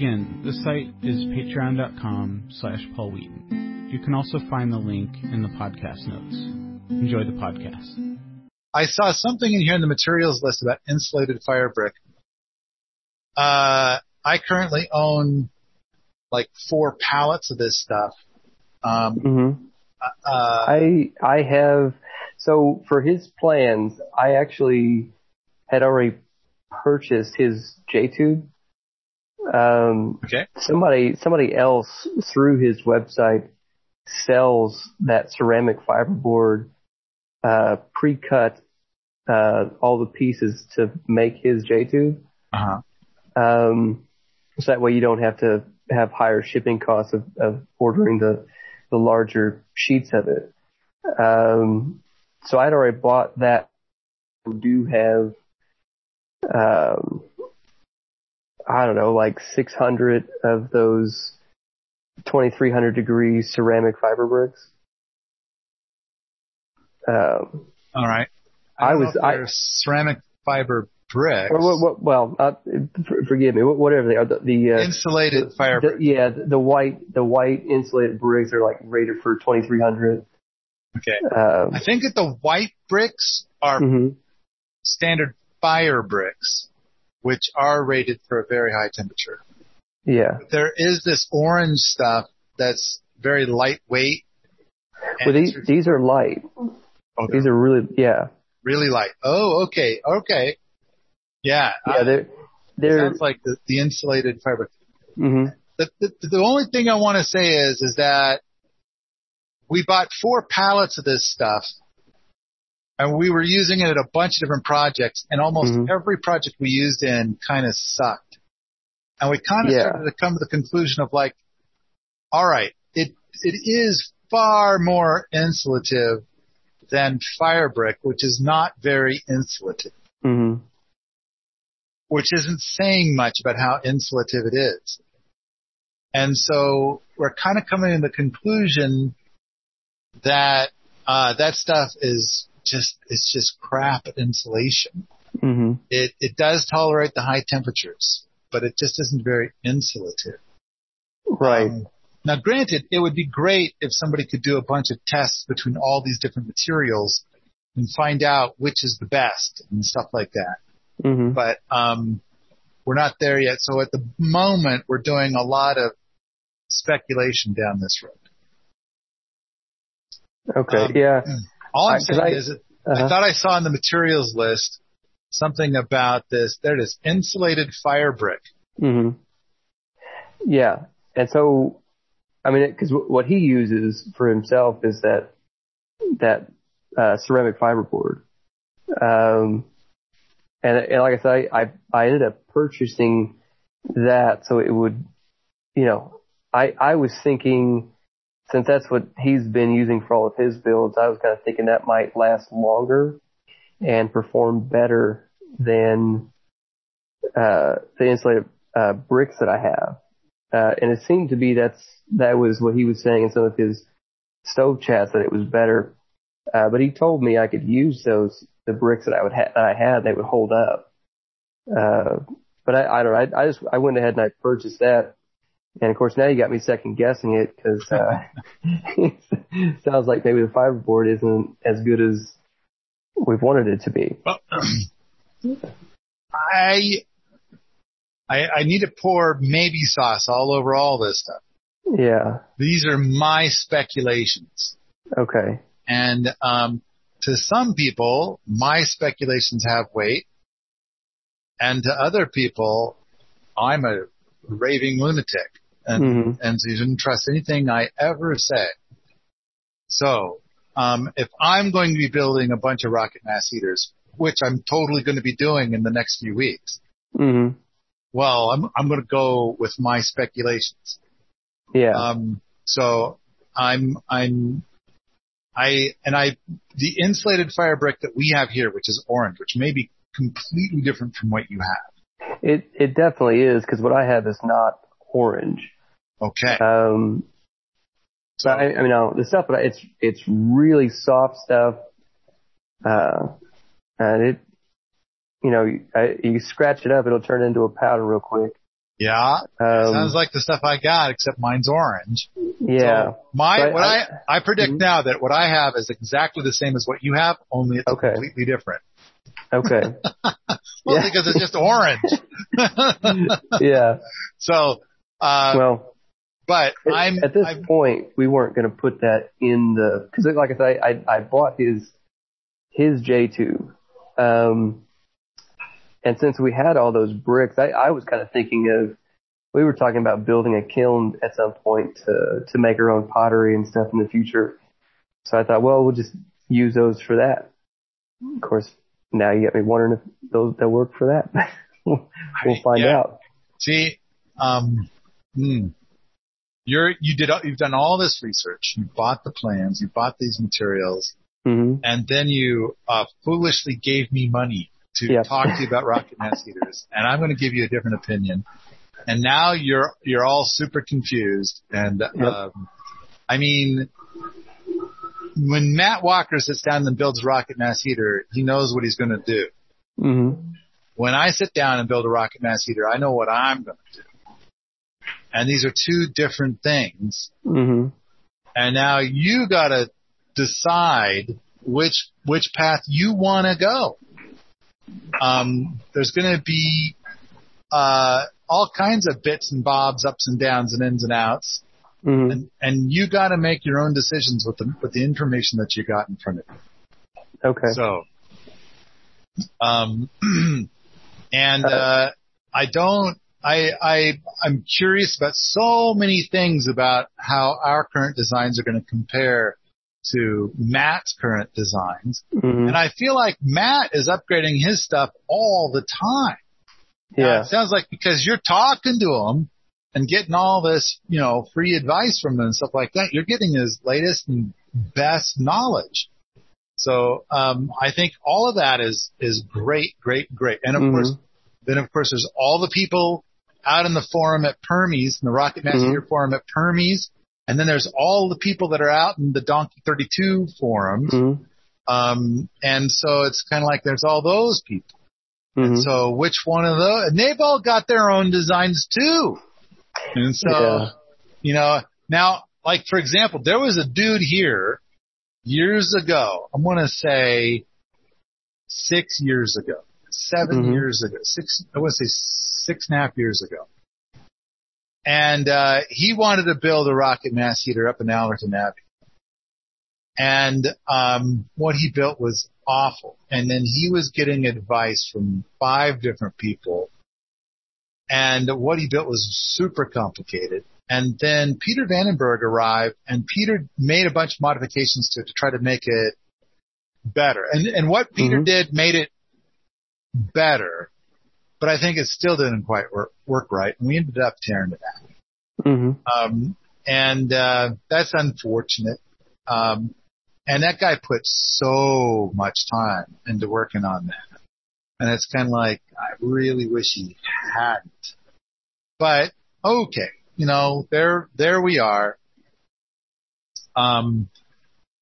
Again, the site is patreon.com slash Paul Wheaton. You can also find the link in the podcast notes. Enjoy the podcast. I saw something in here in the materials list about insulated fire brick. Uh, I currently own like four pallets of this stuff. Um, hmm uh, I I have so for his plans, I actually had already purchased his J tube. Um, okay. somebody somebody else through his website sells that ceramic fiberboard uh, pre-cut uh, all the pieces to make his J tube. Uh-huh. Um, so that way you don't have to have higher shipping costs of, of ordering the, the larger sheets of it. Um, so I'd already bought that. I do have, um, I don't know, like 600 of those 2300 degree ceramic fiber bricks. Um, All right. I know was- I- ceramic fiber bricks. what, well, uh, forgive me, whatever they are, the, the uh, insulated fire the, bricks. yeah, the, the white, the white insulated bricks are like rated for 2300. Okay. Um, I think that the white bricks are mhm. standard fire bricks, which are rated for a very high temperature. Yeah. There is this orange stuff that's very lightweight. Well, these, these are light. oh, These are really, yeah. really light. Oh, okay, okay. Yeah, Yeah, they're, they're, sounds like the, the insulated fiber. mhm. The, the, the only thing I want to say is, is that we bought four pallets of this stuff and we were using it at a bunch of different projects and almost Mhm. every project we used in kind of sucked. And we kind of Yeah. started to come to the conclusion of like, all right, it, it is far more insulative than Firebrick, which is not very insulative, Mhm. which isn't saying much about how insulative it is. And so we're kind of coming to the conclusion that uh, that stuff is just it's just crap insulation. Mhm. It it does tolerate the high temperatures, but it just isn't very insulative. Right. Um, now, granted, it would be great if somebody could do a bunch of tests between all these different materials and find out which is the best and stuff like that. Mhm. But um, we're not there yet. So at the moment, we're doing a lot of speculation down this road. Okay. um, yeah. All I'm I- saying I- is, that I Uh-huh. thought I saw in the materials list something about this. There it is, insulated fire brick. hmm Yeah, and so, I mean, because what he uses for himself is that that uh, ceramic fiberboard, um, and, and like I said, I, I I ended up purchasing that so it would, you know, I I was thinking since that's what he's been using for all of his builds, I was kind of thinking that might last longer and perform better than uh, the insulated uh, bricks that I have. Uh, and it seemed to be that's that was what he was saying in some of his stove chats that it was better. Uh, but he told me I could use those the bricks that I would ha- that I had they would hold up. Uh, but I, I don't know. I, I just I went ahead and I purchased that. And of course now you got me second guessing it because uh, it sounds like maybe the fiberboard isn't as good as we've wanted it to be. Well, I, I I need to pour maybe sauce all over all this stuff. Yeah. These are my speculations. Okay. And um, to some people, my speculations have weight, and to other people, I'm a raving lunatic, and Mhm. and so you shouldn't trust anything I ever said. So, um, if I'm going to be building a bunch of rocket mass heaters, which I'm totally going to be doing in the next few weeks, hmm well, I'm I'm going to go with my speculations. Yeah. Um, So I'm, I'm, I, and I, the insulated fire brick that we have here, which is orange, which may be completely different from what you have. It it definitely is because what I have is not orange. Okay. Um, so I, I mean, the stuff, but it's it's really soft stuff. Uh, and it, you know, I, you scratch it up, it'll turn into a powder real quick. Yeah. Um, Sounds like the stuff I got, except mine's orange. yeah. So my, I- what I, I, predict Mhm. now that what I have is exactly the same as what you have, only it's Okay. completely different. Okay. Well, Yeah. because it's just orange. yeah. so, uh, Well, but at- I'm, at this I'm, point, we weren't going to put that in the because, like I said, I I bought his his J tube, um, and since we had all those bricks, I I was kind of thinking of we were talking about building a kiln at some point to to make our own pottery and stuff in the future. So I thought, well, we'll just use those for that. Of course, now you get me wondering if those they'll work for that. we'll we'll find Yeah. out. see, um, hmm. you're, you did, you've done all this research. You bought the plans, you bought these materials, hmm and then you, uh, foolishly gave me money to Yeah. talk to you about rocket mass heaters. And I'm going to give you a different opinion. And now you're, you're all super confused. And, um, I mean, when Matt Walker sits down and builds a rocket mass heater, he knows what he's going to do. hmm When I sit down and build a rocket mass heater, I know what I'm going to do. And these are two different things. hmm And now you got to decide which which path you want to go. Um, there's going to be uh, all kinds of bits and bobs, ups and downs, and ins and outs, hmm and and you got to make your own decisions with the with the information that you got in front of you. Okay. So, um, and uh, I don't. I I I'm curious about so many things about how our current designs are going to compare to Matt's current designs, hmm and I feel like Matt is upgrading his stuff all the time. Now, Yeah. it sounds like because you're talking to him and getting all this, you know, free advice from him and stuff like that, you're getting his latest and best knowledge. So, um, I think all of that is, is great, great, great. And of Mhm. course, then of course there's all the people out in the forum at Permies, in the Rocket Master Mhm. Forum at Permies. And then there's all the people that are out in the Donkey 32 forums. hmm Um, and so it's kind of like there's all those people. hmm So which one of those? And they've all got their own designs too. And so, Yeah. you know, now, like for example, there was a dude here years ago. I'm going to say six years ago, 7 Mhm. years ago, six, I want to say six and a half years ago. And, uh, he wanted to build a rocket mass heater up in Allerton Abbey. And, um, what he built was awful. And then he was getting advice from five different people. And what he built was super complicated. And then Peter van den Berg arrived and Peter made a bunch of modifications to it to try to make it better. And, and what Peter Mhm. did made it better, but I think it still didn't quite work, work right. And we ended up tearing it out. hmm Um, and, uh, that's unfortunate. Um, and that guy put so much time into working on that. And it's kind of like, I really wish he hadn't. But, okay, you know, there, there we are. Um,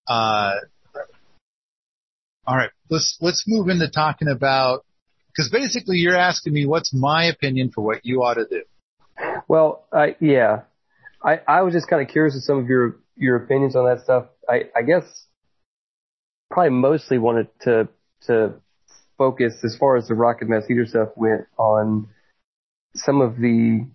uh, all right, let's, let's move into talking about, cause basically you're asking me what's my opinion for what you ought to do. Well, I yeah, I I was just kind of curious of some of your your opinions on that stuff. I I guess probably mostly wanted to to focus as far as the rocket mass heater stuff went on some of the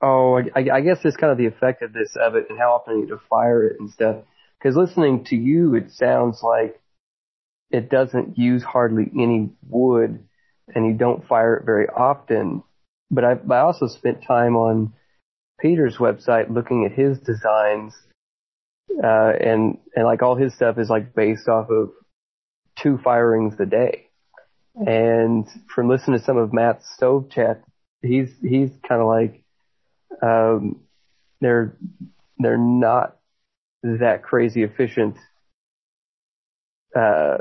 oh I, I guess it's kind of the effectiveness of it and how often you need to fire it and stuff. Because listening to you, it sounds like it doesn't use hardly any wood, and you don't fire it very often but I, I also spent time on Peter's website looking at his designs, uh, and, and like all his stuff is like based off of two firings a day. And from listening to some of Matt's stove chat, he's, he's kind of like, um, they're, they're not that crazy efficient uh,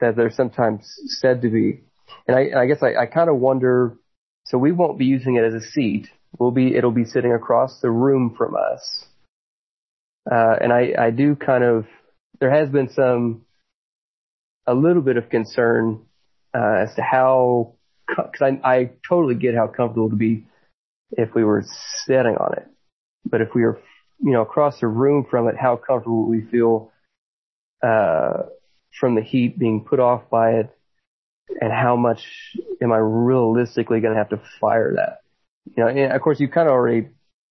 that they're sometimes said to be. And I, I guess I, I kind of wonder. So we won't be using it as a seat. We'll be it'll be sitting across the room from us. Uh, and I, I do kind of there has been some a little bit of concern uh, as to how because I, I totally get how comfortable to be if we were sitting on it, but if we were you know across the room from it, how comfortable we feel uh, from the heat being put off by it, and how much am I realistically going to have to fire that? You know, and of course you kind of already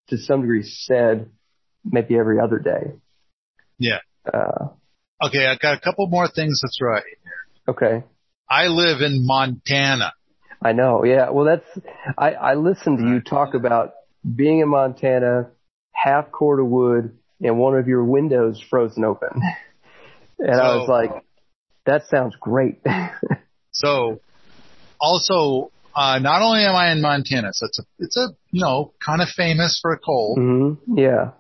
to some degree said maybe every other day. Yeah. Uh, Okay, I got a couple more things to throw at you here. okay. I live in Montana. I know. Yeah. Well, that's, I, I listened to you talk about being in Montana, half cord of wood and one of your windows frozen open. And I was like, that sounds great. So, also, uh, not only am I in Montana, so it's a, it's a, you know, kind of famous for a cold, hmm Yeah.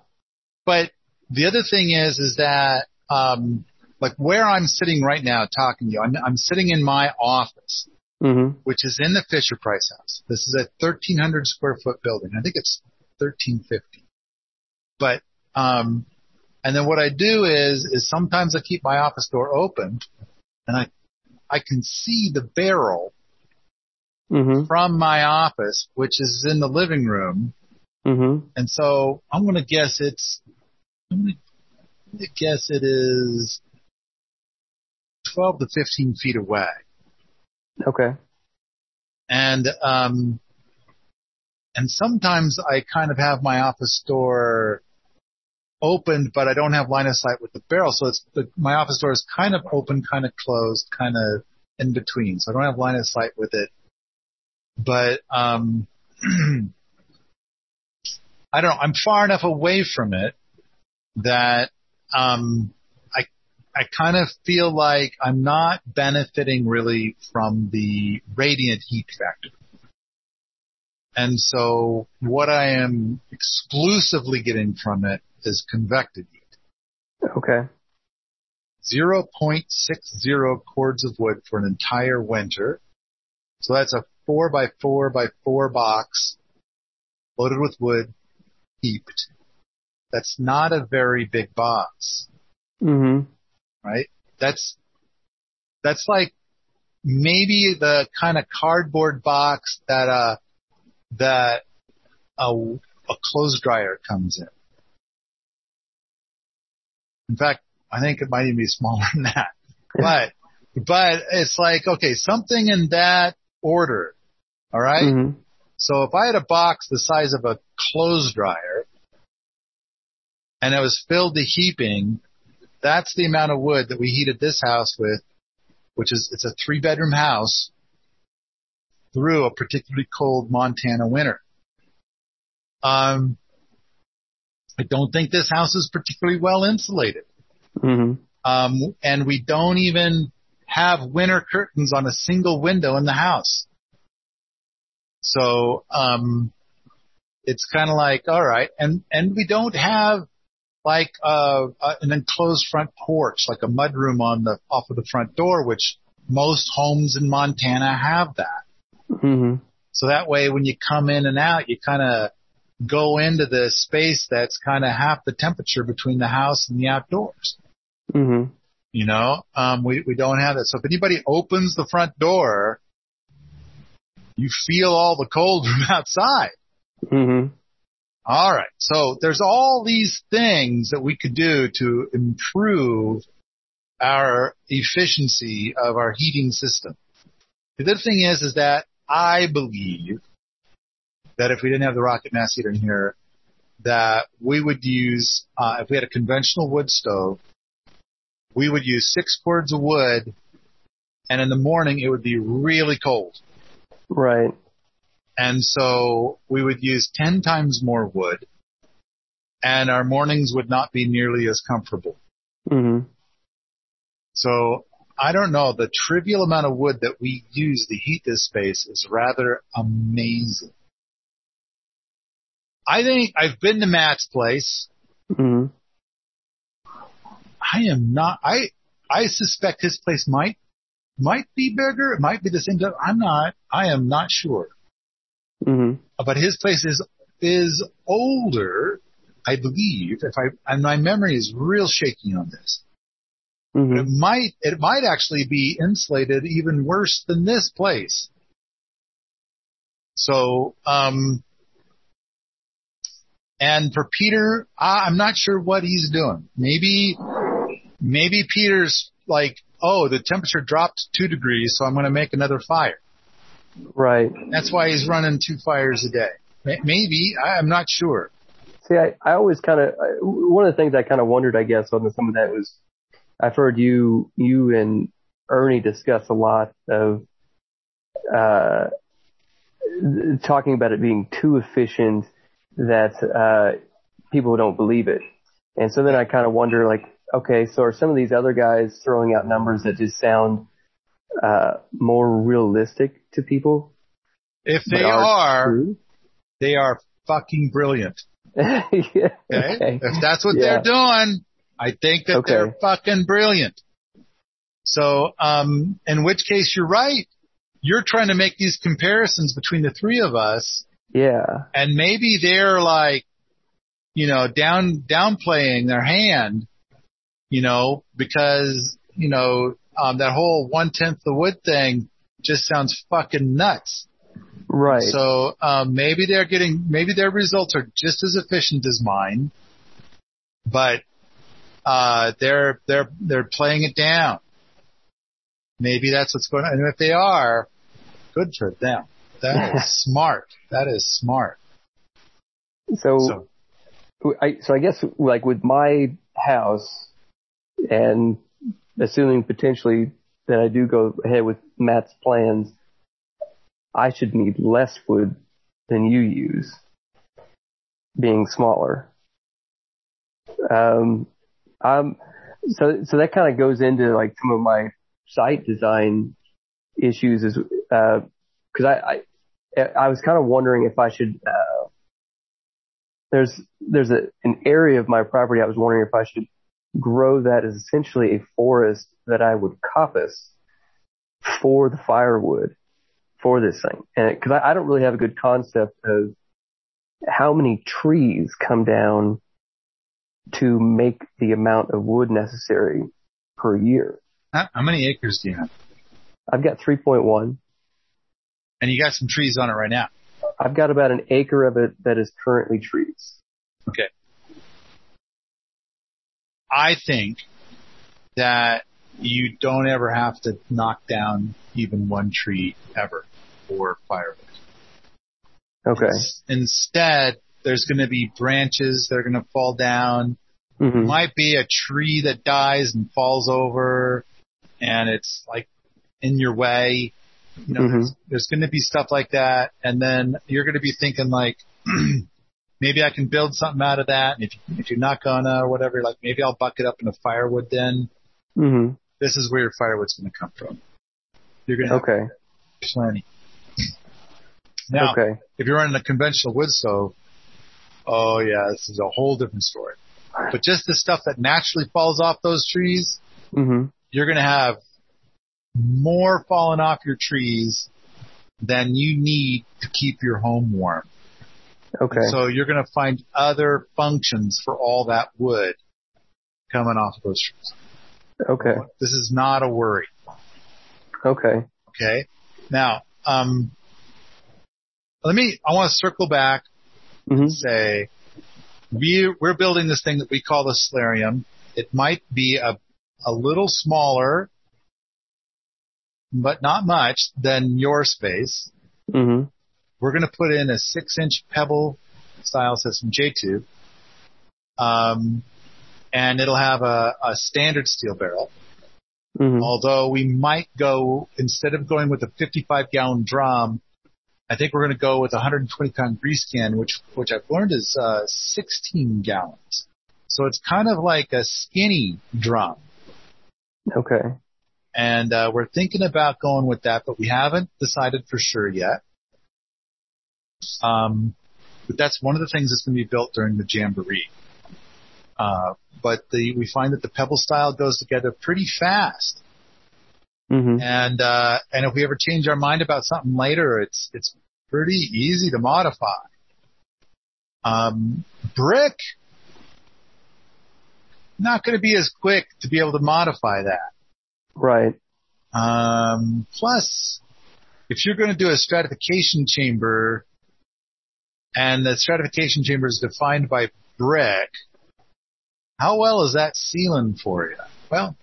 but the other thing is, is that, um, like where I'm sitting right now talking to you, I'm, I'm sitting in my office, hmm which is in the Fisher Price house. This is a 1300 square foot building. I think it's 1350. But, um, and then what I do is, is sometimes I keep my office door open and I, I can see the barrel hmm from my office, which is in the living room. hmm And so I'm going to guess it's, I'm going to guess it is 12 to 15 feet away. Okay. And, um, and sometimes I kind of have my office door opened, but I don't have line of sight with the barrel. So it's the, my office door is kind of open, kind of closed, kind of in between. So I don't have line of sight with it. But, um, I don't know. I'm far enough away from it that, um, I, I kind of feel like I'm not benefiting really from the radiant heat factor. And so what I am exclusively getting from it is convective heat. Okay. 0.60 cords of wood for an entire winter. So that's a four by four by four box loaded with wood, heaped. That's not a very big box, hmm right? That's, that's like maybe the kind of cardboard box that, uh, that a, a clothes dryer comes in. In fact, I think it might even be smaller than that. But, but it's like, okay, something in that order. All right? hmm So if I had a box the size of a clothes dryer and it was filled to heaping, that's the amount of wood that we heated this house with, which is, it's a three bedroom house through a particularly cold Montana winter. Um, I don't think this house is particularly well insulated. hmm Um, and we don't even have winter curtains on a single window in the house. So, um, it's kind of like, all right. And, and we don't have like, uh, uh, an enclosed front porch, like a mudroom on the, off of the front door, which most homes in Montana have that. hmm So that way when you come in and out, you kind of go into the space that's kind of half the temperature between the house and the outdoors. hmm You know, um, we, we don't have that. So if anybody opens the front door, you feel all the cold from outside. hmm All right. So there's all these things that we could do to improve our efficiency of our heating system. The other thing is, is that I believe that if we didn't have the rocket mass heater in here, that we would use, uh, if we had a conventional wood stove, we would use six cords of wood and in the morning it would be really cold. Right. And so we would use 10 times more wood and our mornings would not be nearly as comfortable. Mm-hmm. So I don't know, the trivial amount of wood that we use to heat this space is rather amazing. I think I've been to Matt's place hmm I am not. I I suspect his place might might be bigger. It might be the same. I'm not. I am not sure. hmm But his place is is older, I believe. If I and my memory is real shaky on this. hmm It might it might actually be insulated even worse than this place. So um and for Peter, I, I'm not sure what he's doing. Maybe maybe Peter's like, oh, the temperature dropped two degrees, so I'm going to make another fire. Right. That's why he's running two fires a day. Maybe I, I'm not sure. See, I, I always kind of, one of the things I kind of wondered, I guess, on some of that was, I've heard you, you and Ernie discuss a lot of, uh, talking about it being too efficient that, uh, people don't believe it. And so then I kind of wonder, like, okay, so are some of these other guys throwing out numbers that just sound, uh, more realistic to people? If they are, true? they are fucking brilliant. yeah. Okay? Okay. If that's what Yeah. they're doing, I think that Okay. they're fucking brilliant. So, um, in which case you're right. You're trying to make these comparisons between the three of us Yeah. and maybe they're like, you know, down, downplaying their hand, you know, because, you know, um, that whole one tenth the wood thing just sounds fucking nuts. Right. So um, maybe they're getting maybe their results are just as efficient as mine, but uh, they're they're they're playing it down. Maybe that's what's going on. And if they are, good for them. That is smart. That is smart. So, So I so I guess like with my house, and assuming potentially that I do go ahead with Matt's plans, I should need less wood than you use, being smaller. Um, um, so so that kind of goes into like some of my site design issues, is because I, I I was kind of wondering if I should. Uh, there's there's a, an area of my property I was wondering if I should grow that as essentially a forest that I would coppice for the firewood for this thing. And because I, I don't really have a good concept of how many trees come down to make the amount of wood necessary per year. how, how many acres do you have? I've got 3.1. And you got some trees on it right now. I've got about an acre of it that is currently trees. Okay. I think that you don't ever have to knock down even one tree ever for firewood. Okay. Instead, there's going to be branches that are going to fall down. hmm Might be a tree that dies and falls over and it's like in your way. You know, Mhm. there's, there's going to be stuff like that. And then you're going to be thinking like, maybe I can build something out of that. And if, if you're not gonna or whatever, like maybe I'll buck it up into firewood then. hmm This is where your firewood's going to come from. You're going to have Okay. plenty. Now, Okay. if you're running a conventional wood stove, oh yeah, this is a whole different story. But just the stuff that naturally falls off those trees, hmm you're going to have more falling off your trees than you need to keep your home warm. Okay. So you're going to find other functions for all that wood coming off of those trees. okay. This is not a worry. Okay. Okay. Now, um, let me, I want to circle back hmm and say we, we're building this thing that we call the solarium. It might be a, a little smaller, but not much than your space. hmm We're going to put in a six inch pebble style system, J2. Um, and it'll have a, a standard steel barrel. hmm Although we might go, instead of going with a 55 gallon drum, I think we're going to go with a 120 pound grease can, which, which I've learned is, uh, 16 gallons. So it's kind of like a skinny drum. Okay. And, uh, we're thinking about going with that, but we haven't decided for sure yet. Um, but that's one of the things that's going to be built during the Jamboree. Uh, but the, we find that the pebble style goes together pretty fast. hmm And, uh, and if we ever change our mind about something later, it's, it's pretty easy to modify. Um, brick, not going to be as quick to be able to modify that. Right. Um, plus, if you're going to do a stratification chamber, and the stratification chamber is defined by brick, how well is that sealing for you? Well,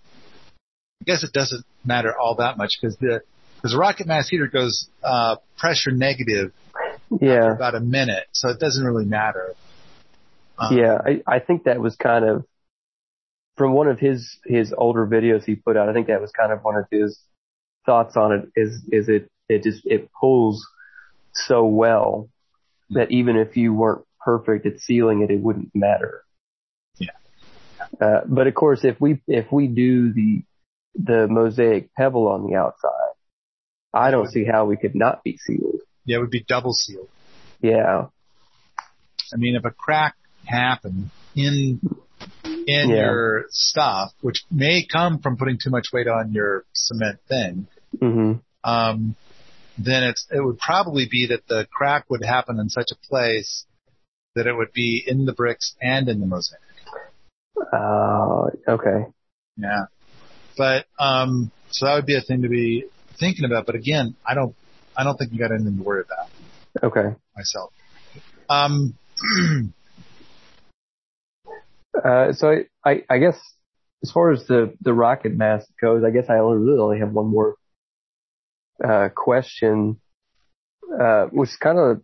I guess it doesn't matter all that much because the because the rocket mass heater goes uh, pressure negative for Yeah. about a minute, so it doesn't really matter. Um, Yeah. I, I think that was kind of from one of his his older videos he put out. I think that was kind of one of his thoughts on it. Is is it it just it pulls so well that even if you weren't perfect at sealing it, it wouldn't matter. Yeah. Uh, but of course, if we if we do the the mosaic pebble on the outside, I don't see how we could not be sealed. yeah, it would be double sealed. Yeah. I mean, if a crack happened in in Yeah. your stuff, which may come from putting too much weight on your cement thing, hmm um, then it's it would probably be that the crack would happen in such a place that it would be in the bricks and in the mosaic. Uh, okay. Yeah, but um, so that would be a thing to be thinking about. But again, I don't I don't think you got anything to worry about Okay. myself. Um, Uh, so I, I, I guess as far as the, the rocket mass goes, I guess I only really only have one more, uh, question, uh, which kind of,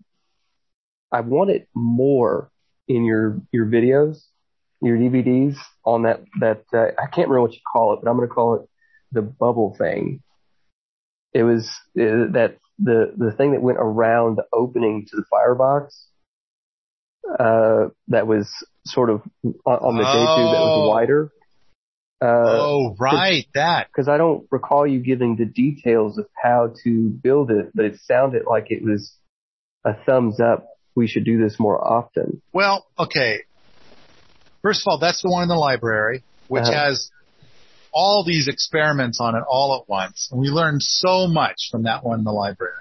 I want it more in your, your videos, your DVDs on that, that, uh, I can't remember what you call it, but I'm going to call it the bubble thing. It was uh, that the, the thing that went around the opening to the firebox, uh, that was sort of on, the J tube that was Oh. wider. Uh, oh, right, that. because I don't recall you giving the details of how to build it, but it sounded like it was a thumbs up. We should do this more often. Well, okay. First of all, that's the one in the library, which Uh-huh. has all these experiments on it all at once. And we learned so much from that one in the library.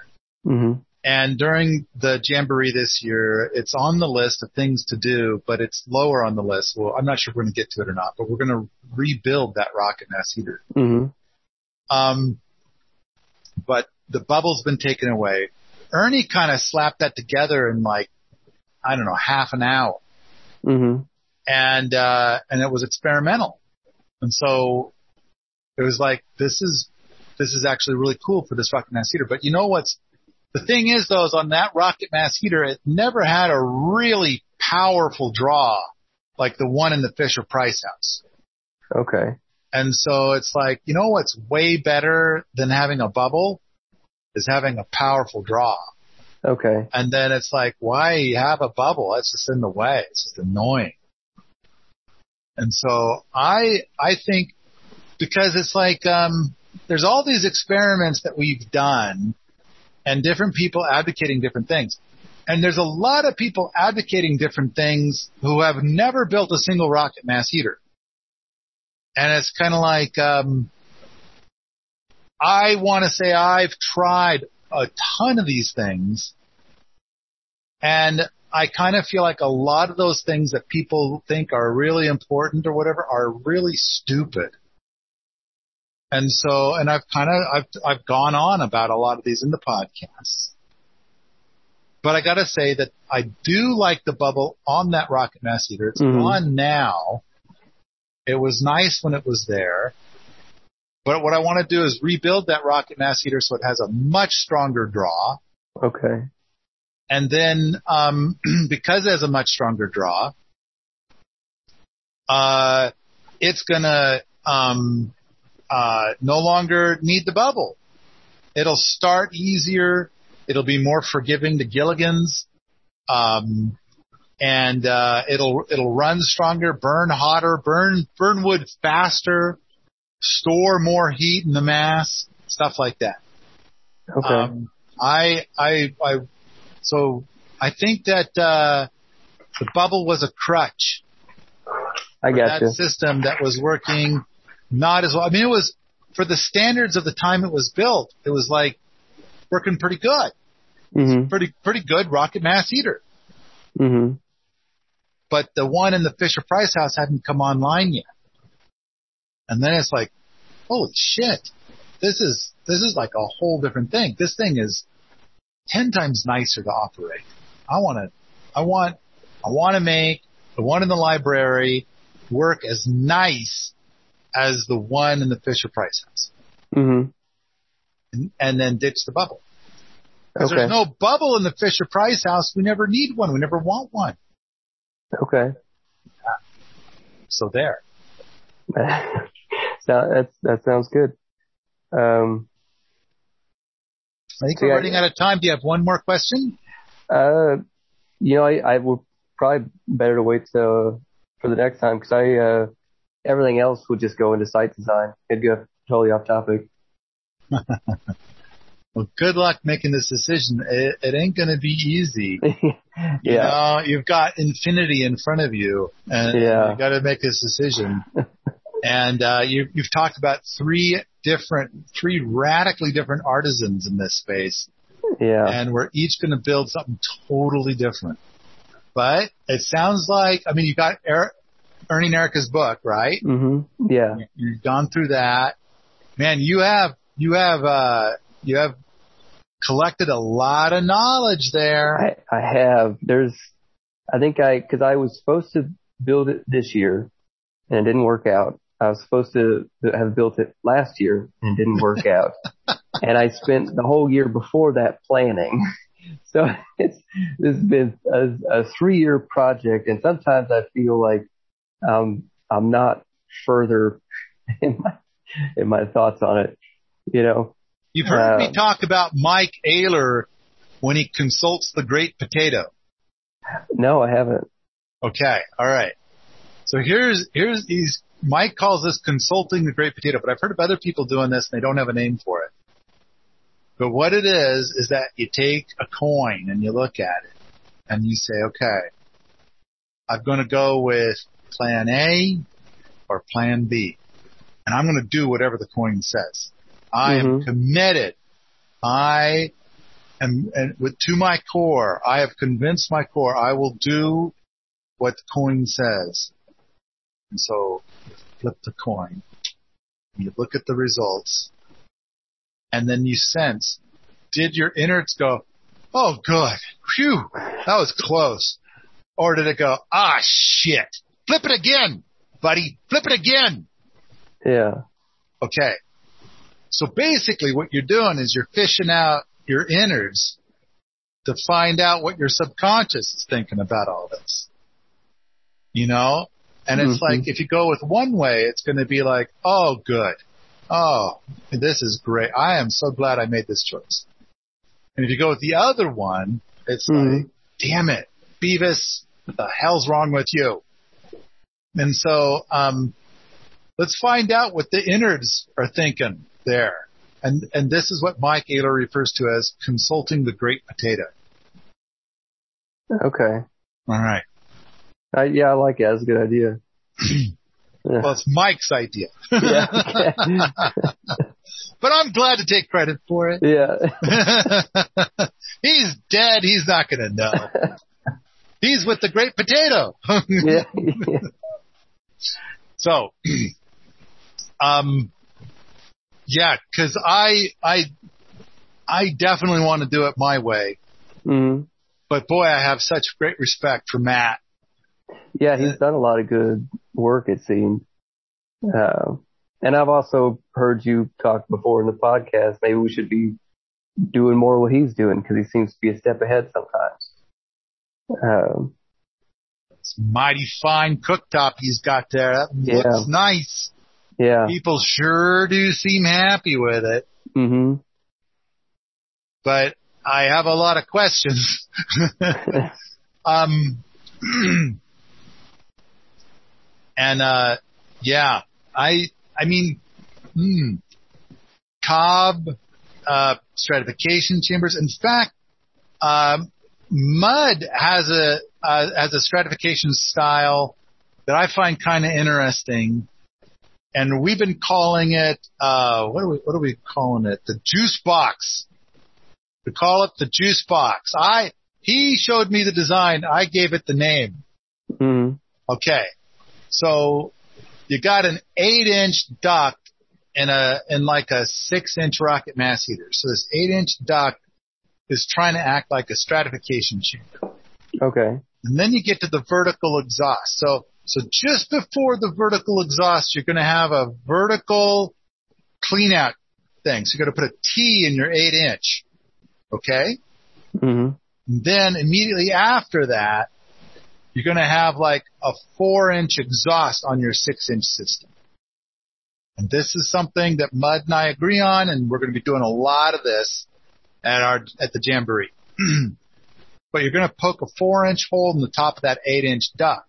hmm And during the Jamboree this year, it's on the list of things to do, but it's lower on the list. Well, I'm not sure we're going to get to it or not, but we're going to rebuild that rocket mass heater. hmm Um, but the bubble's been taken away. Ernie kind of slapped that together in like, I don't know, half an hour. hmm and uh and it was experimental. And so it was like this is this is actually really cool for this rocket mass heater. But you know what's the thing is though is on that rocket mass heater it never had a really powerful draw like the one in the Fisher Price house. Okay. And so it's like, you know what's way better than having a bubble is having a powerful draw. Okay. And then it's like, why have a bubble? It's just in the way. It's just annoying. And so I, I think because it's like, um, there's all these experiments that we've done and different people advocating different things. And there's a lot of people advocating different things who have never built a single rocket mass heater. And it's kind of like, um, I want to say I've tried a ton of these things and I kind of feel like a lot of those things that people think are really important or whatever are really stupid. And so, and I've kind of, I've, I've gone on about a lot of these in the podcasts. But I gotta say that I do like the bubble on that rocket mass heater. It's Mhm. gone now. It was nice when it was there. But what I want to do is rebuild that rocket mass heater so it has a much stronger draw. Okay. And then, um, because it has a much stronger draw, uh, it's gonna, um, uh, no longer need the bubble. It'll start easier. It'll be more forgiving to Gilligan's. Um, and, uh, it'll, it'll run stronger, burn hotter, burn, burn wood faster, store more heat in the mass, stuff like that. Okay. Um, I, I, I, so I think that, uh, the bubble was a crutch. I got that you. system that was working not as well. I mean, it was for the standards of the time it was built. It was like working pretty good, Mhm. pretty pretty good rocket mass eater. Mhm. But the one in the Fisher Price house hadn't come online yet, and then it's like, holy shit, this is this is like a whole different thing. This thing is ten times nicer to operate. I want to, I want, I want to make the one in the library work as nice as the one in the Fisher Price house, Mhm. and, and then ditch the bubble. Because Okay. there's no bubble in the Fisher Price house. We never need one. We never want one. Okay. So there. so that that sounds good. Um. I think So, we're running out of time. Do you have one more question? Uh. You know, I I would probably better to wait till for the next time because I uh everything else would just go into site design. It'd go totally off topic. Well, good luck making this decision. It, it ain't going to be easy. You yeah. know, you've got infinity in front of you, and Yeah. you got to make this decision. and uh, you, you've talked about three different, three radically different artisans in this space, Yeah. and we're each going to build something totally different. But it sounds like, I mean, you got er- Ernie Erica's book, right? Mhm. Yeah. You've gone through that. Man, you have, you have, uh, you have collected a lot of knowledge there. I, I have. There's, I think I, cause I was supposed to build it this year and it didn't work out. I was supposed to have built it last year and it didn't work out. and I spent the whole year before that planning. So it's, it's been a, a three year project and sometimes I feel like, um, I'm not further in my, in my thoughts on it, you know? You've heard me Um, talk about Mike Oehler when he consults the Great Potato. No, I haven't. Okay, all right. So here's here's he's Mike calls this consulting the Great Potato, but I've heard of other people doing this and they don't have a name for it. But what it is is that you take a coin and you look at it and you say, okay, I'm going to go with Plan A or Plan B, and I'm going to do whatever the coin says. I am Mhm. committed. I am, and with to my core, I have convinced my core I will do what the coin says. And so you flip the coin, you look at the results, and then you sense, did your innards go, oh good, phew, that was close. Or did it go, ah shit, flip it again, buddy, flip it again. Yeah. Okay. So basically what you're doing is you're fishing out your innards to find out what your subconscious is thinking about all this. You know? And it's Mhm. like, if you go with one way, it's going to be like, oh, good. Oh, this is great. I am so glad I made this choice. And if you go with the other one, it's Mhm. like, damn it, Beavis, what the hell's wrong with you? And so, um, let's find out what the innards are thinking there. And, and this is what Mike Oehler refers to as consulting the great potato. Okay. All right. I, yeah, I like it. That's a good idea. Well, it's Mike's idea. Yeah. but I'm glad to take credit for it. yeah. he's dead. He's not going to know. He's with the great potato. yeah. yeah. So, um, yeah, cause I, I, I definitely want to do it my way, Mhm. but boy, I have such great respect for Matt. Yeah, he's done a lot of good work, it seems. Uh, and I've also heard you talk before in the podcast. Maybe we should be doing more what he's doing because he seems to be a step ahead sometimes. Um, mighty fine cooktop he's got there. That Yeah. looks nice. yeah. People sure do seem happy with it, hmm but I have a lot of questions. um, and, uh, yeah, I, I mean, hmm, cob, uh, stratification chambers. In fact, um, Mud has a, uh, has a stratification style that I find kind of interesting. And we've been calling it, uh, what are we, what are we calling it? The juice box. We call it the juice box. I, he showed me the design. I gave it the name. Mm. Okay. So you got an eight inch duct in a, in like a six inch rocket mass heater. So this eight inch duct is trying to act like a stratification chamber. Okay. And then you get to the vertical exhaust. So, so just before the vertical exhaust, you're going to have a vertical clean out thing. So you're going to put a T in your eight inch. Okay. hmm Then immediately after that, you're going to have like a four inch exhaust on your six inch system. And this is something that Mud and I agree on, and we're going to be doing a lot of this at our, at the Jamboree. but you're going to poke a four inch hole in the top of that eight inch duct.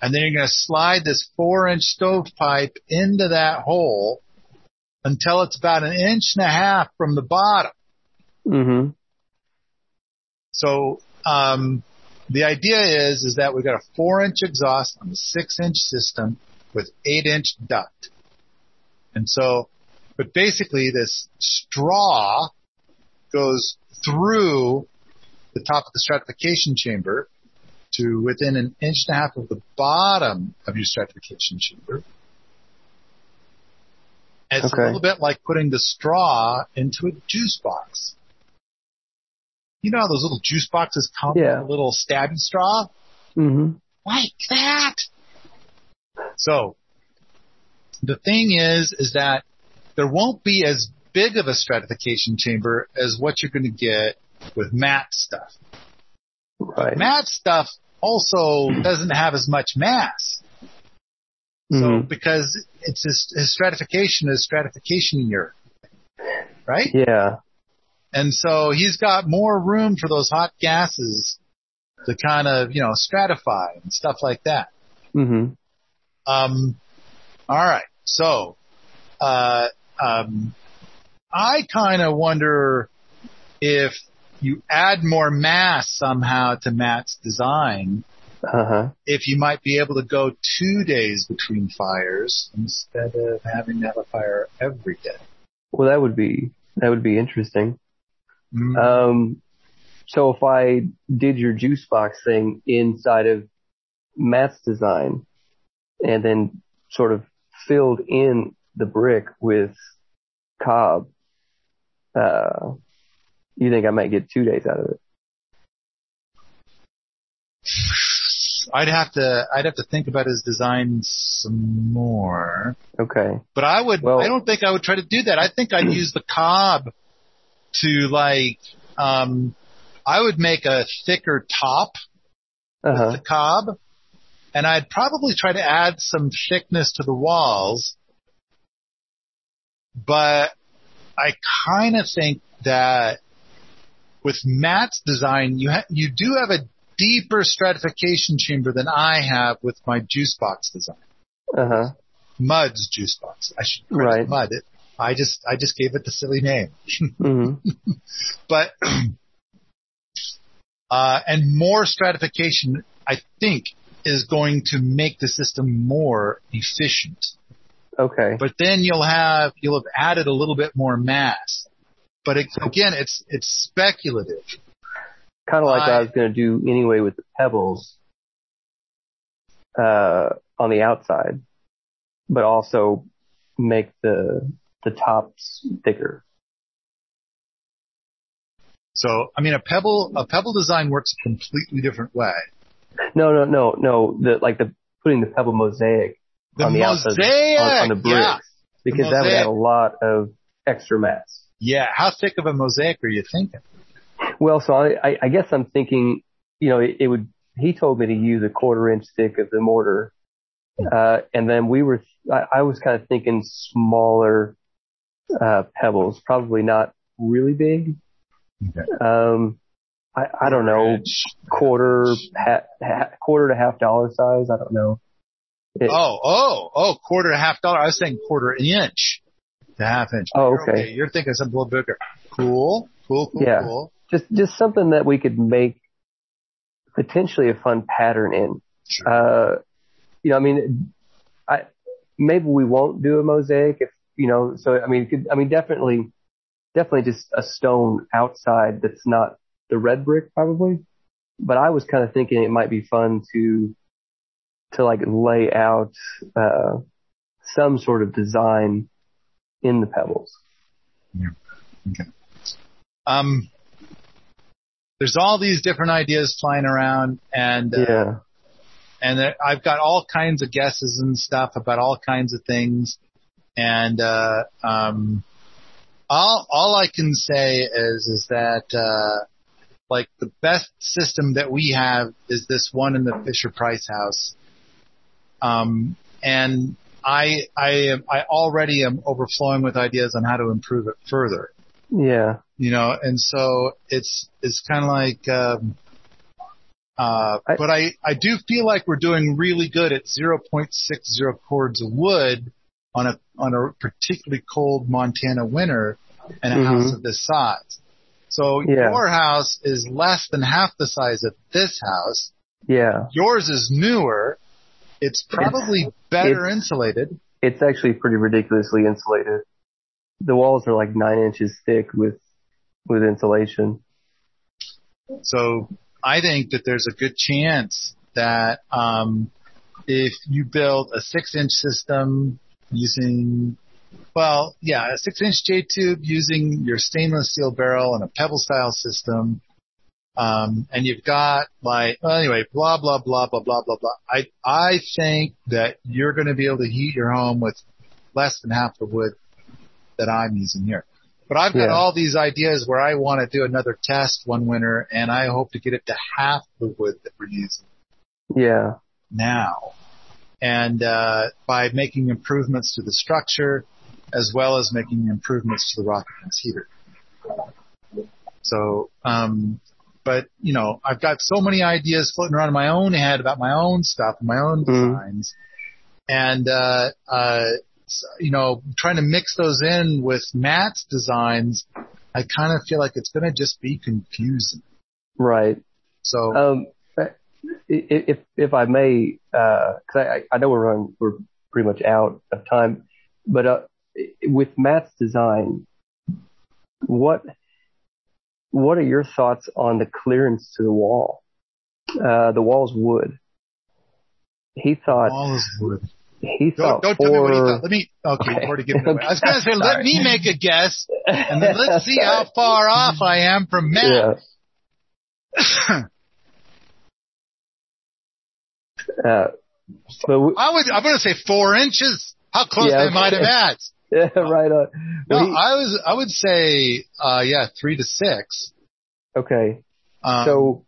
And then you're going to slide this four inch stovepipe into that hole until it's about an inch and a half from the bottom. hmm So, um, the idea is, is that we've got a four inch exhaust on a six inch system with eight inch duct. And so, but basically this straw goes through the top of the stratification chamber to within an inch and a half of the bottom of your stratification chamber. It's Okay. a little bit like putting the straw into a juice box. You know how those little juice boxes come Yeah. with a little stabby straw? hmm Like that. So, the thing is, is that there won't be as big of a stratification chamber as what you're going to get with Matt's stuff. Right. Matt's stuff also doesn't have as much mass. So, Mhm. because it's his, his stratification is stratification year, right? Yeah. And so he's got more room for those hot gases to kind of, you know, stratify and stuff like that. Mm-hmm. Um, all right. So, uh, um, I kind of wonder if you add more mass somehow to Matt's design, Uh huh. if you might be able to go two days between fires instead of having to have a fire every day. Well, that would be that would be interesting. Mm, Um, so if I did your juice box thing inside of Matt's design, and then sort of filled in the brick with cob, uh, you think I might get two days out of it? I'd have to, I'd have to think about his design some more. Okay. But I would, Well- I don't think I would try to do that. I think I'd use the cob to like, um, I would make a thicker top Uh with the cob and I'd probably try to add some thickness to the walls. But I kind of think that with Matt's design, you ha- you do have a deeper stratification chamber than I have with my juice box design. Uh huh. Mud's juice box. I should Right. Mud. It, I just I just gave it the silly name. hmm But uh, and more stratification, I think, is going to make the system more efficient. Okay. But then you'll have you'll have added a little bit more mass. But it, again, it's it's speculative. Kind of like I- I was going to do anyway with the pebbles, uh, on the outside, but also make the the tops thicker. So I mean, a pebble a pebble design works a completely different way. No, no, no, no. The like the putting the pebble mosaic The on the mosaic, outside on, on the bricks yeah, because that would add a lot of extra mass. Yeah. How thick of a mosaic are you thinking? Well, so I, I, guess I'm thinking, you know, it, it would. He told me to use a quarter inch thick of the mortar, uh, and then we were. I, I was kind of thinking smaller uh, pebbles, probably not really big. Okay. Um, I, I don't know, quarter, ha, ha, quarter to half dollar size. I don't know. It- Oh, oh, oh, quarter to half dollar. I was saying quarter inch to half inch. Oh, You're okay. You're thinking something a little bigger. Cool, cool, cool, Yeah. cool. just just something that we could make potentially a fun pattern in. Sure. Uh, you know, I mean, I maybe we won't do a mosaic if you know. So I mean, could, I mean, definitely, definitely just a stone outside that's not the red brick, probably. But I was kind of thinking it might be fun to to like lay out uh, some sort of design in the pebbles. Yeah. Okay. Um, there's all these different ideas flying around, and uh, Yeah. and there- I've got all kinds of guesses and stuff about all kinds of things, and uh, um, all all I can say is is that uh, like the best system that we have is this one in the Fisher Price house, um, and I I am I already am overflowing with ideas on how to improve it further Yeah. you know, and so it's it's kind of like, um, uh, I- but I I do feel like we're doing really good at 0.60 cords of wood on a on a particularly cold Montana winter and a Mhm. house of this size. So Yeah. your house is less than half the size of this house. Yeah. Yours is newer. It's probably better insulated. It's actually pretty ridiculously insulated. The walls are like nine inches thick with with insulation. So I think that there's a good chance that um, if you build a six inch system using, well, yeah, a six inch J tube using your stainless steel barrel and a pebble style system, um, and you've got like, well, anyway, blah blah blah blah blah blah blah. I I think that you're going to be able to heat your home with less than half the wood that I'm using here. But I've got Yeah. all these ideas where I want to do another test one winter, and I hope to get it to half the wood that we're using Yeah. now. And uh, by making improvements to the structure, as well as making improvements to the rocket heater. So, um, but you know, I've got so many ideas floating around in my own head about my own stuff, my own Mhm. designs, and uh, uh, you know, trying to mix those in with Matt's designs. I kind of feel like it's going to just be confusing. Right. So, Um, i- if if I may, because I I know we're on we're pretty much out of time, but uh, with Matt's design, what what are your thoughts on the clearance to the wall? Uh, the wall's wood. He thought all is wood. he Don't, thought don't tell me what four- thought. Let me. Okay, Okay. already given away. I was going to say, let me make a guess, and then let's see how far off I am from Yeah. Uh, but we, I would. I'm going to say four inches. How close Yeah, am I to okay. Yeah, right on. No, Well, he- I was. I would say, uh, yeah, three to six. okay, Um, so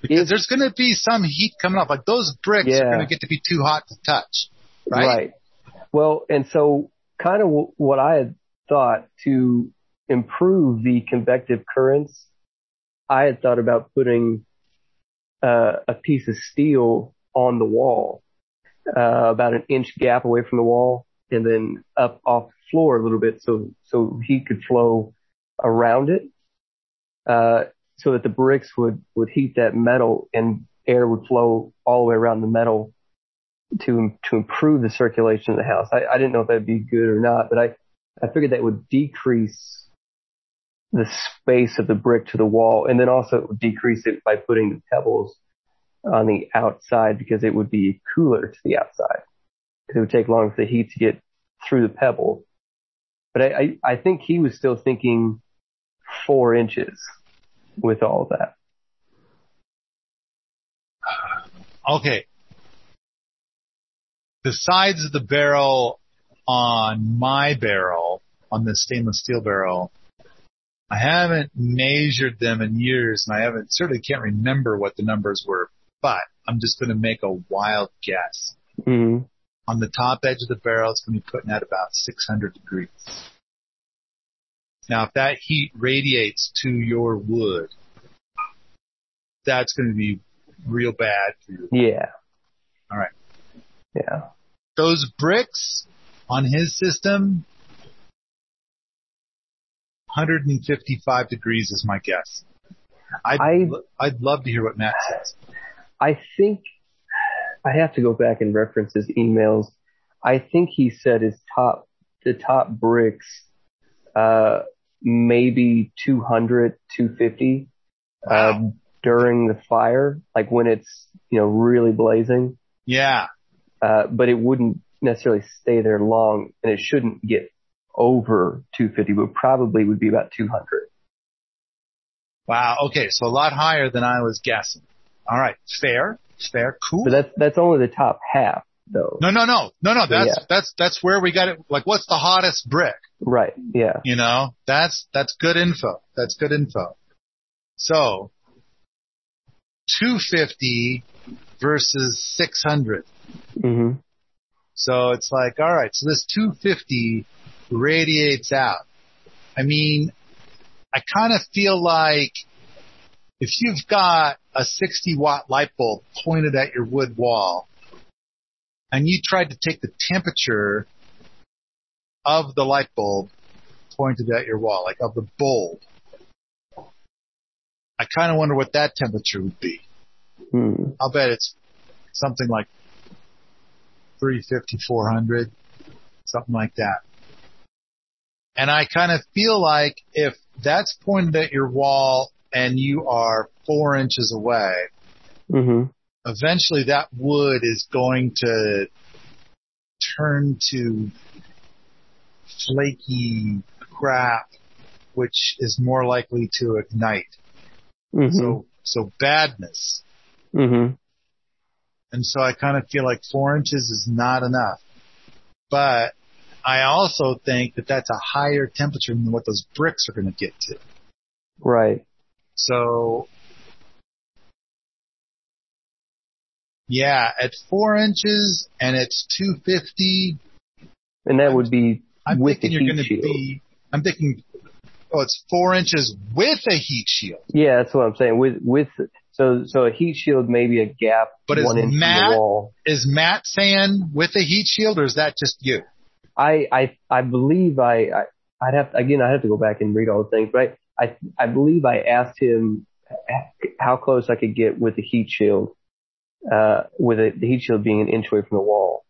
because if- there's going to be some heat coming off. Like those bricks Yeah. are going to get to be too hot to touch. Right. Right. Well, and so kind of w- what I had thought to improve the convective currents, I had thought about putting uh, a piece of steel on the wall, uh, about an inch gap away from the wall, and then up off the floor a little bit, so so heat could flow around it, uh, so that the bricks would would heat that metal and air would flow all the way around the metal to to improve the circulation of the house. I, I didn't know if that'd be good or not, but I I figured that would decrease the space of the brick to the wall, and then also it would decrease it by putting the pebbles on the outside because it would be cooler to the outside. Because it would take longer for the heat to get through the pebble. But I, I, I think he was still thinking four inches with all of that. Okay. The sides of the barrel on my barrel, on the stainless steel barrel, I haven't measured them in years and I haven't, certainly can't remember what the numbers were, but I'm just going to make a wild guess. Mm-hmm. On the top edge of the barrel, it's going to be putting at about 600 degrees. Now, if that heat radiates to your wood, that's going to be real bad for you. Yeah. All right. Yeah. those bricks on his system, 155 degrees is my guess. I'd, I- I'd love to hear what Matt says. I think I have to go back and reference his emails. I think he said his top, the top bricks, uh, maybe 200, 250, Wow. uh, during the fire, like when it's, you know, really blazing. Yeah. Uh, but it wouldn't necessarily stay there long and it shouldn't get over 250, but probably would be about 200. Wow. Okay. So a lot higher than I was guessing. All right. Fair. Fair. Cool. But that's, that's only the top half though. No, no, no, no, no. That's Yeah. that's that's where we got it. Like, what's the hottest brick? Right. Yeah. You know, that's that's good info. That's good info. So, 250 versus 600. hmm So it's like, all right. So this 250 radiates out. I mean, I kind of feel like if you've got a 60 watt light bulb pointed at your wood wall and you tried to take the temperature of the light bulb pointed at your wall, like of the bulb, I kind of wonder what that temperature would be. Hmm. I'll bet it's something like 350, 400, something like that. And I kind of feel like if that's pointed at your wall and you are four inches away, hmm eventually that wood is going to turn to flaky crap, which is more likely to ignite. hmm So, so badness. hmm And so I kind of feel like four inches is not enough. But I also think that that's a higher temperature than what those bricks are going to get to. Right. So yeah, at four inches and it's 250, And that would be I'm with the heat going to shield. be, I'm thinking, oh, it's four inches with a heat shield. Yeah, that's what I'm saying. With with so so a heat shield maybe a gap But is one inch from Matt- the wall. Is Matt saying with a heat shield or is that just you? I I I believe I, I I'd have again I have to go back and read all the things, but I I, I believe I asked him how close I could get with the heat shield, uh, with it, the heat shield being an inch away from the wall,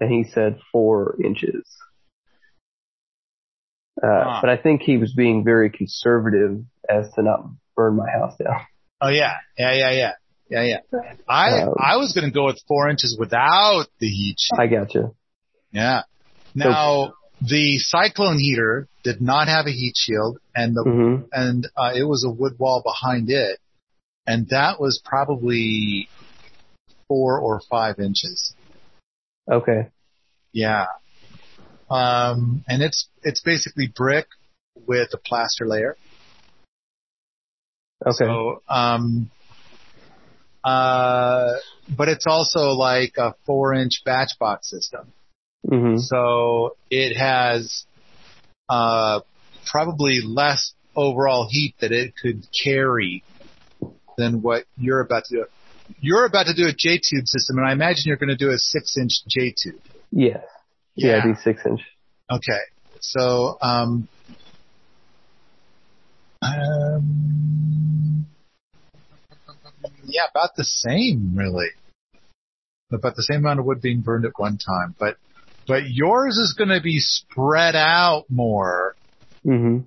and he said four inches. Uh, Huh. but I think he was being very conservative as to not burn my house down. Oh yeah, yeah, yeah, yeah, yeah, yeah. I Um, I was going to go with four inches without the heat shield. I gotcha. Yeah. Now the cyclone heater did not have a heat shield, and the hmm and uh, it was a wood wall behind it, and that was probably four or five inches. Okay. Yeah. Um, and it's it's basically brick with a plaster layer. Okay. So, um, uh, but it's also like a four inch batch box system. hmm So it has, uh, probably less overall heat that it could carry than what you're about to do. You're about to do a J tube system, and I imagine you're going to do a six inch J tube. Yes. Yeah, Yeah. six inch. Okay. So, um, um, yeah, about the same, really. About the same amount of wood being burned at one time, but but yours is going to be spread out more hmm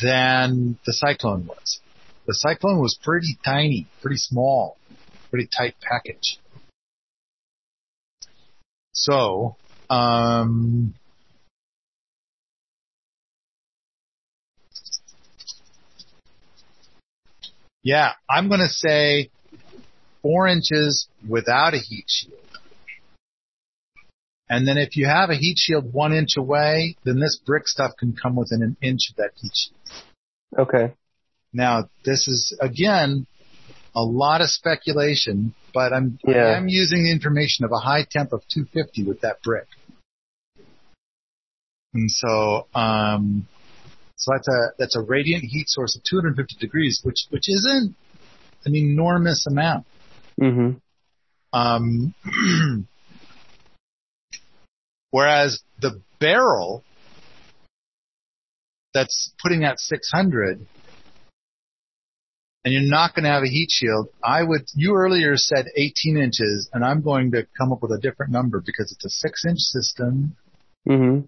than the cyclone was. The cyclone was pretty tiny, pretty small, pretty tight package. So, um, yeah, I'm going to say four inches without a heat shield. And then if you have a heat shield one inch away, then this brick stuff can come within an inch of that heat shield. Okay. Now, this is again a lot of speculation, but I'm Yeah. I am using the information of a high temp of 250 with that brick. And so, um, so that's a that's a radiant heat source of 250 degrees, which which isn't an enormous amount. hmm Um, whereas the barrel that's putting out 600 and you're not going to have a heat shield, I would, you earlier said 18 inches, and I'm going to come up with a different number because it's a six inch system. Mm-hmm.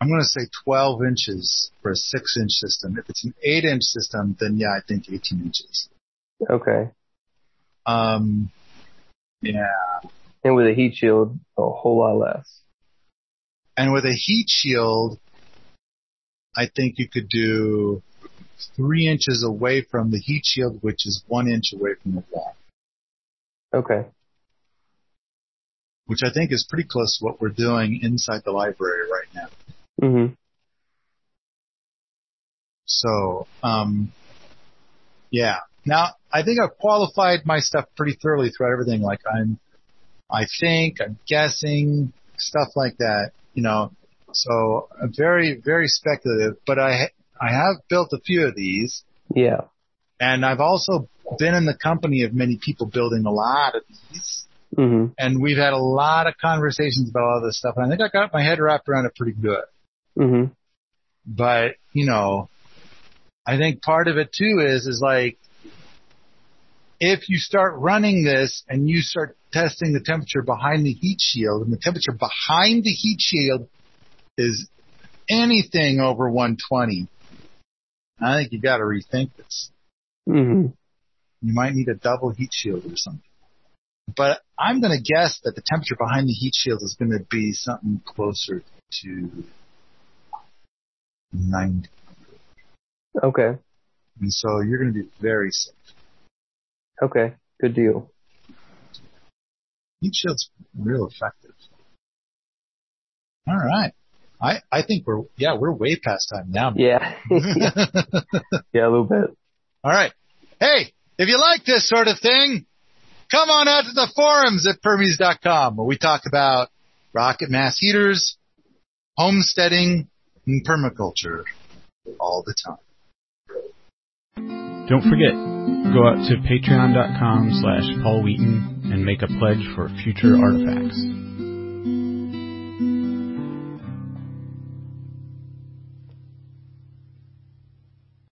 I'm going to say 12 inches for a six inch system. If it's an eight inch system, then yeah, I think 18 inches. Okay. Um, yeah. And with a heat shield, a whole lot less. And with a heat shield, I think you could do three inches away from the heat shield, which is one inch away from the wall. Okay. Which I think is pretty close to what we're doing inside the library right now. Mm-hmm. So, um, yeah. Now, I think I've qualified my stuff pretty thoroughly throughout everything. Like I'm, I think, I'm guessing, stuff like that, you know. So, I'm very, very speculative, but I, I have built a few of these. Yeah. And I've also been in the company of many people building a lot of these. Mm-hmm. And we've had a lot of conversations about all this stuff. And I think I got my head wrapped around it pretty good. Mm-hmm. But, you know, I think part of it too is, is like, if you start running this and you start testing the temperature behind the heat shield and the temperature behind the heat shield is anything over 120, I think you got to rethink this. Mm-hmm. You might need a double heat shield or something. But I'm going to guess that the temperature behind the heat shield is going to be something closer to 90. Okay. And so you're going to be very safe. Okay. Good deal. Heat shield's real effective. All right. I, I think we're, yeah, we're way past time now. Yeah. yeah, a little bit. All right. Hey, if you like this sort of thing, come on out to the forums at permies.com where we talk about rocket mass heaters, homesteading, and permaculture all the time. Don't forget, go out to patreon.com slash Paul Wheaton and make a pledge for future artifacts.